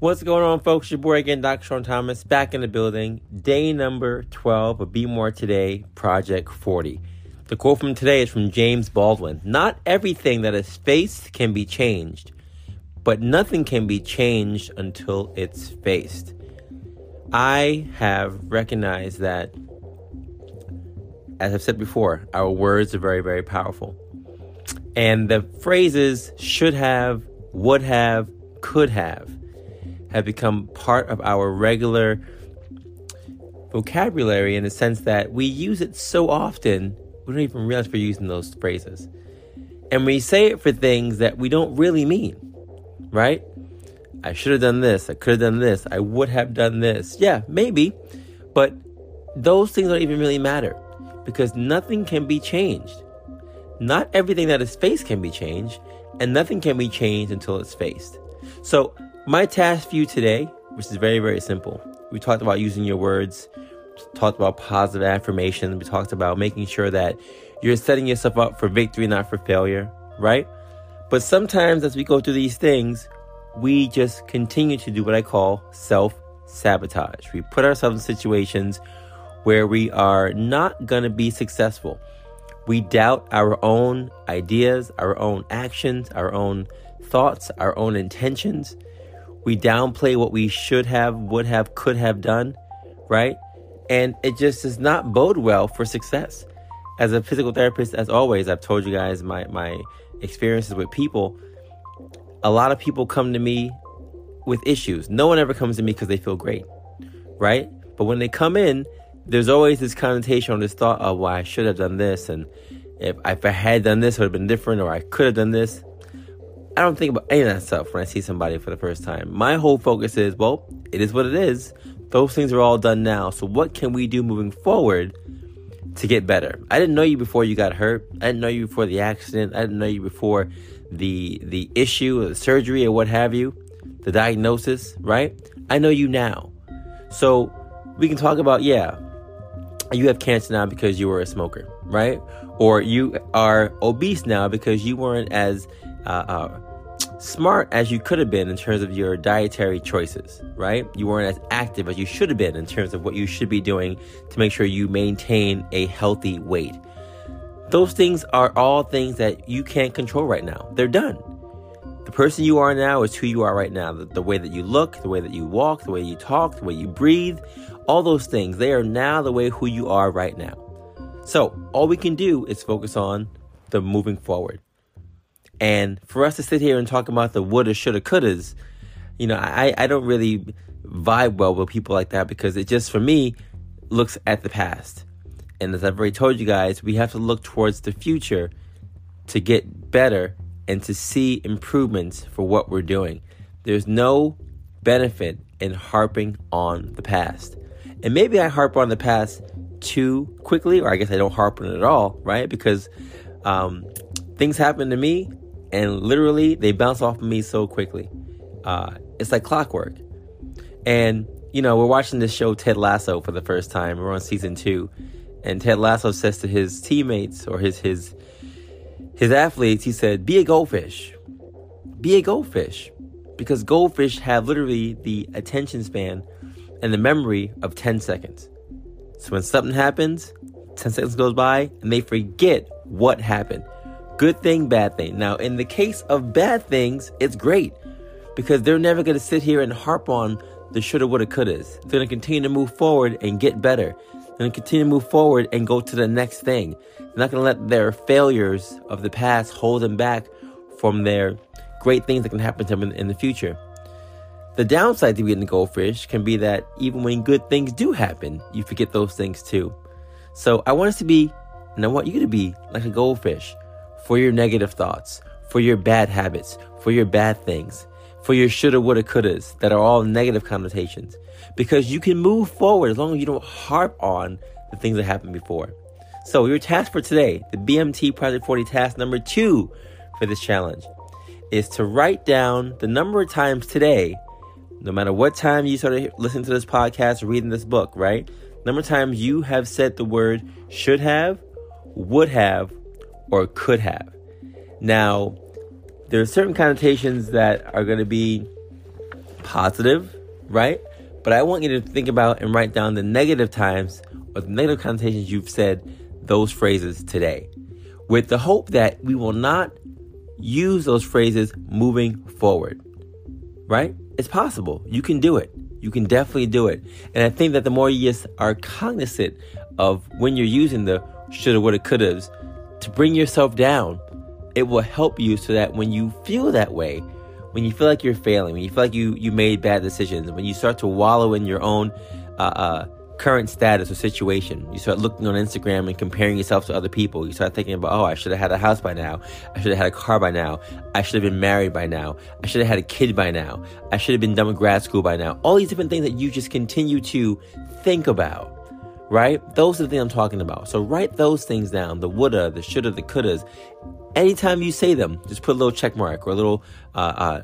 What's going on, folks? Your boy again, Dr. Sean Thomas, back in the building. Day number 12 of Be More Today, Project 40. The quote from today is from James Baldwin Not everything that is faced can be changed, but nothing can be changed until it's faced. I have recognized that, as I've said before, our words are very, very powerful. And the phrases should have, would have, could have have become part of our regular vocabulary in the sense that we use it so often, we don't even realize we're using those phrases. And we say it for things that we don't really mean, right? I should have done this. I could have done this. I would have done this. Yeah, maybe. But those things don't even really matter because nothing can be changed. Not everything that is faced can be changed, and nothing can be changed until it's faced. So my task for you today, which is very, very simple, we talked about using your words, talked about positive affirmation, we talked about making sure that you're setting yourself up for victory, not for failure, right? But sometimes as we go through these things, we just continue to do what I call self sabotage. We put ourselves in situations where we are not going to be successful. We doubt our own ideas, our own actions, our own thoughts, our own intentions. We downplay what we should have, would have, could have done, right? And it just does not bode well for success. As a physical therapist, as always, I've told you guys my, my experiences with people. A lot of people come to me with issues. No one ever comes to me because they feel great, right? But when they come in, there's always this connotation or this thought of, well, I should have done this. And if, if I had done this, it would have been different, or I could have done this. I don't think about any of that stuff when I see somebody for the first time. My whole focus is, well, it is what it is. Those things are all done now. So what can we do moving forward to get better? I didn't know you before you got hurt. I didn't know you before the accident. I didn't know you before the the issue the surgery or what have you, the diagnosis, right? I know you now. So we can talk about, yeah, you have cancer now because you were a smoker, right? Or you are obese now because you weren't as uh, uh, smart as you could have been in terms of your dietary choices, right? You weren't as active as you should have been in terms of what you should be doing to make sure you maintain a healthy weight. Those things are all things that you can't control right now. They're done. The person you are now is who you are right now. The, the, way that you look, the way that you walk, the way you talk, the way you breathe, all those things, they are now the way who you are right now. So, all we can do is focus on the moving forward. And for us to sit here and talk about the woulda, shoulda, couldas, you know, I, I don't really vibe well with people like that because it just, for me, looks at the past. And as I've already told you guys, we have to look towards the future to get better and to see improvements for what we're doing. There's no benefit in harping on the past. And maybe I harp on the past too quickly, or I guess I don't harp on it at all, right? Because um, things happen to me and literally they bounce off of me so quickly. Uh, it's like clockwork. And you know, we're watching this show Ted Lasso for the first time. We're on season two, and Ted Lasso says to his teammates or his his his athletes, he said, "Be a goldfish. Be a goldfish." Because goldfish have literally the attention span and the memory of 10 seconds. So when something happens, 10 seconds goes by and they forget what happened. Good thing, bad thing. Now, in the case of bad things, it's great because they're never going to sit here and harp on the shoulda, woulda, couldas. They're going to continue to move forward and get better. They're going to continue to move forward and go to the next thing. They're not going to let their failures of the past hold them back from their great things that can happen to them in, in the future. The downside to being a goldfish can be that even when good things do happen, you forget those things too. So I want us to be, and I want you to be like a goldfish for your negative thoughts, for your bad habits, for your bad things, for your shoulda, woulda, couldas that are all negative connotations. Because you can move forward as long as you don't harp on the things that happened before. So your task for today, the BMT Project 40 task number two for this challenge, is to write down the number of times today, no matter what time you started listening to this podcast reading this book, right? Number of times you have said the word should have, would have, or could have. Now, there are certain connotations that are going to be positive, right? But I want you to think about and write down the negative times or the negative connotations you've said those phrases today with the hope that we will not use those phrases moving forward, right? It's possible. You can do it. You can definitely do it. And I think that the more you just are cognizant of when you're using the shoulda, woulda, to bring yourself down it will help you so that when you feel that way, when you feel like you're failing, when you feel like you you made bad decisions, when you start to wallow in your own uh, uh, current status or situation, you start looking on Instagram and comparing yourself to other people. You start thinking about, oh, I should have had a house by now. I should have had a car by now. I should have been married by now. I should have had a kid by now. I should have been done with grad school by now. All these different things that you just continue to think about right? Those are the things I'm talking about. So write those things down the woulda, the shoulda, the couldas. Anytime you say them, just put a little check mark or a little uh, uh,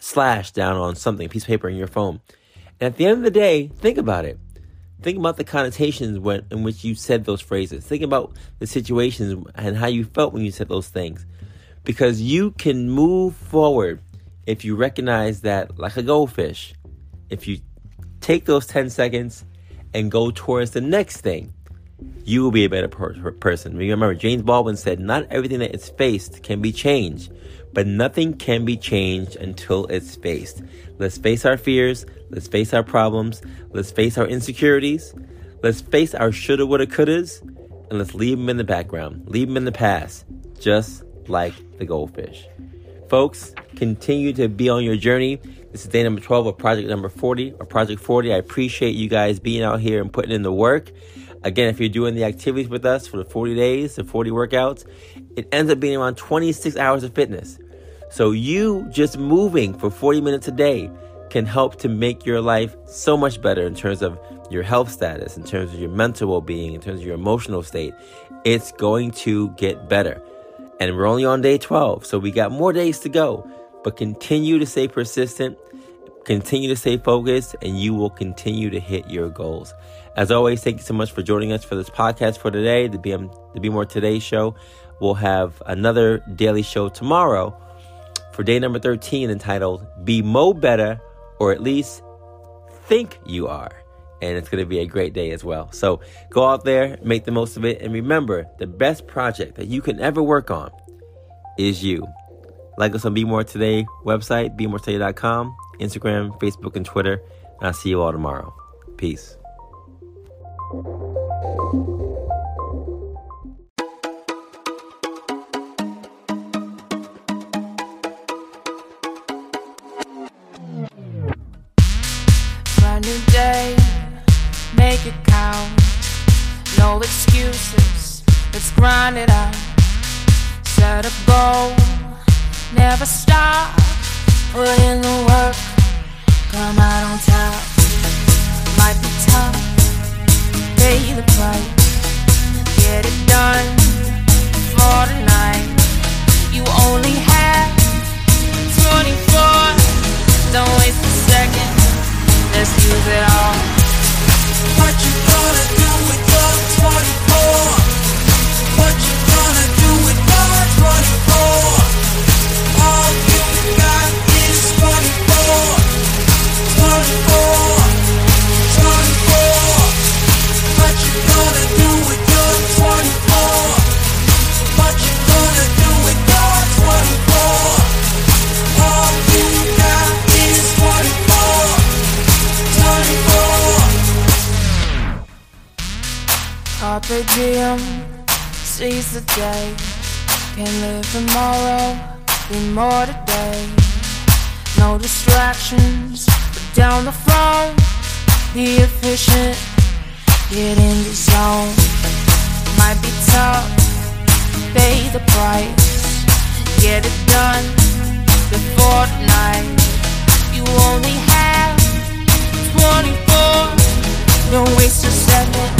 slash down on something, piece of paper in your phone. And at the end of the day, think about it. Think about the connotations when, in which you said those phrases. Think about the situations and how you felt when you said those things. Because you can move forward if you recognize that, like a goldfish, if you take those 10 seconds and go towards the next thing, you will be a better per- person. Remember, James Baldwin said, Not everything that is faced can be changed, but nothing can be changed until it's faced. Let's face our fears, let's face our problems, let's face our insecurities, let's face our shoulda, woulda, couldas, and let's leave them in the background, leave them in the past, just like the goldfish. Folks, continue to be on your journey. This is day number 12 of project number 40 or project 40. I appreciate you guys being out here and putting in the work. Again, if you're doing the activities with us for the 40 days, the 40 workouts, it ends up being around 26 hours of fitness. So you just moving for 40 minutes a day can help to make your life so much better in terms of your health status, in terms of your mental well-being, in terms of your emotional state. It's going to get better. And we're only on day 12, so we got more days to go. But continue to stay persistent, continue to stay focused, and you will continue to hit your goals. As always, thank you so much for joining us for this podcast for today, the BM, the Be More Today show. We'll have another daily show tomorrow for day number 13 entitled Be Mo Better, or at least think you are. And it's going to be a great day as well. So go out there, make the most of it, and remember the best project that you can ever work on is you. Like us on Be More Today website, BeMoreToday.com, Instagram, Facebook, and Twitter. And I'll see you all tomorrow. Peace. New day, make it count. No excuses, let's grind it out. Set a goal Never stop, put in the work, seize the day. Can't live tomorrow, be more today. No distractions, put down the phone. Be efficient, get in the zone. Might be tough, pay the price. Get it done before night. You only have 24, don't waste a second.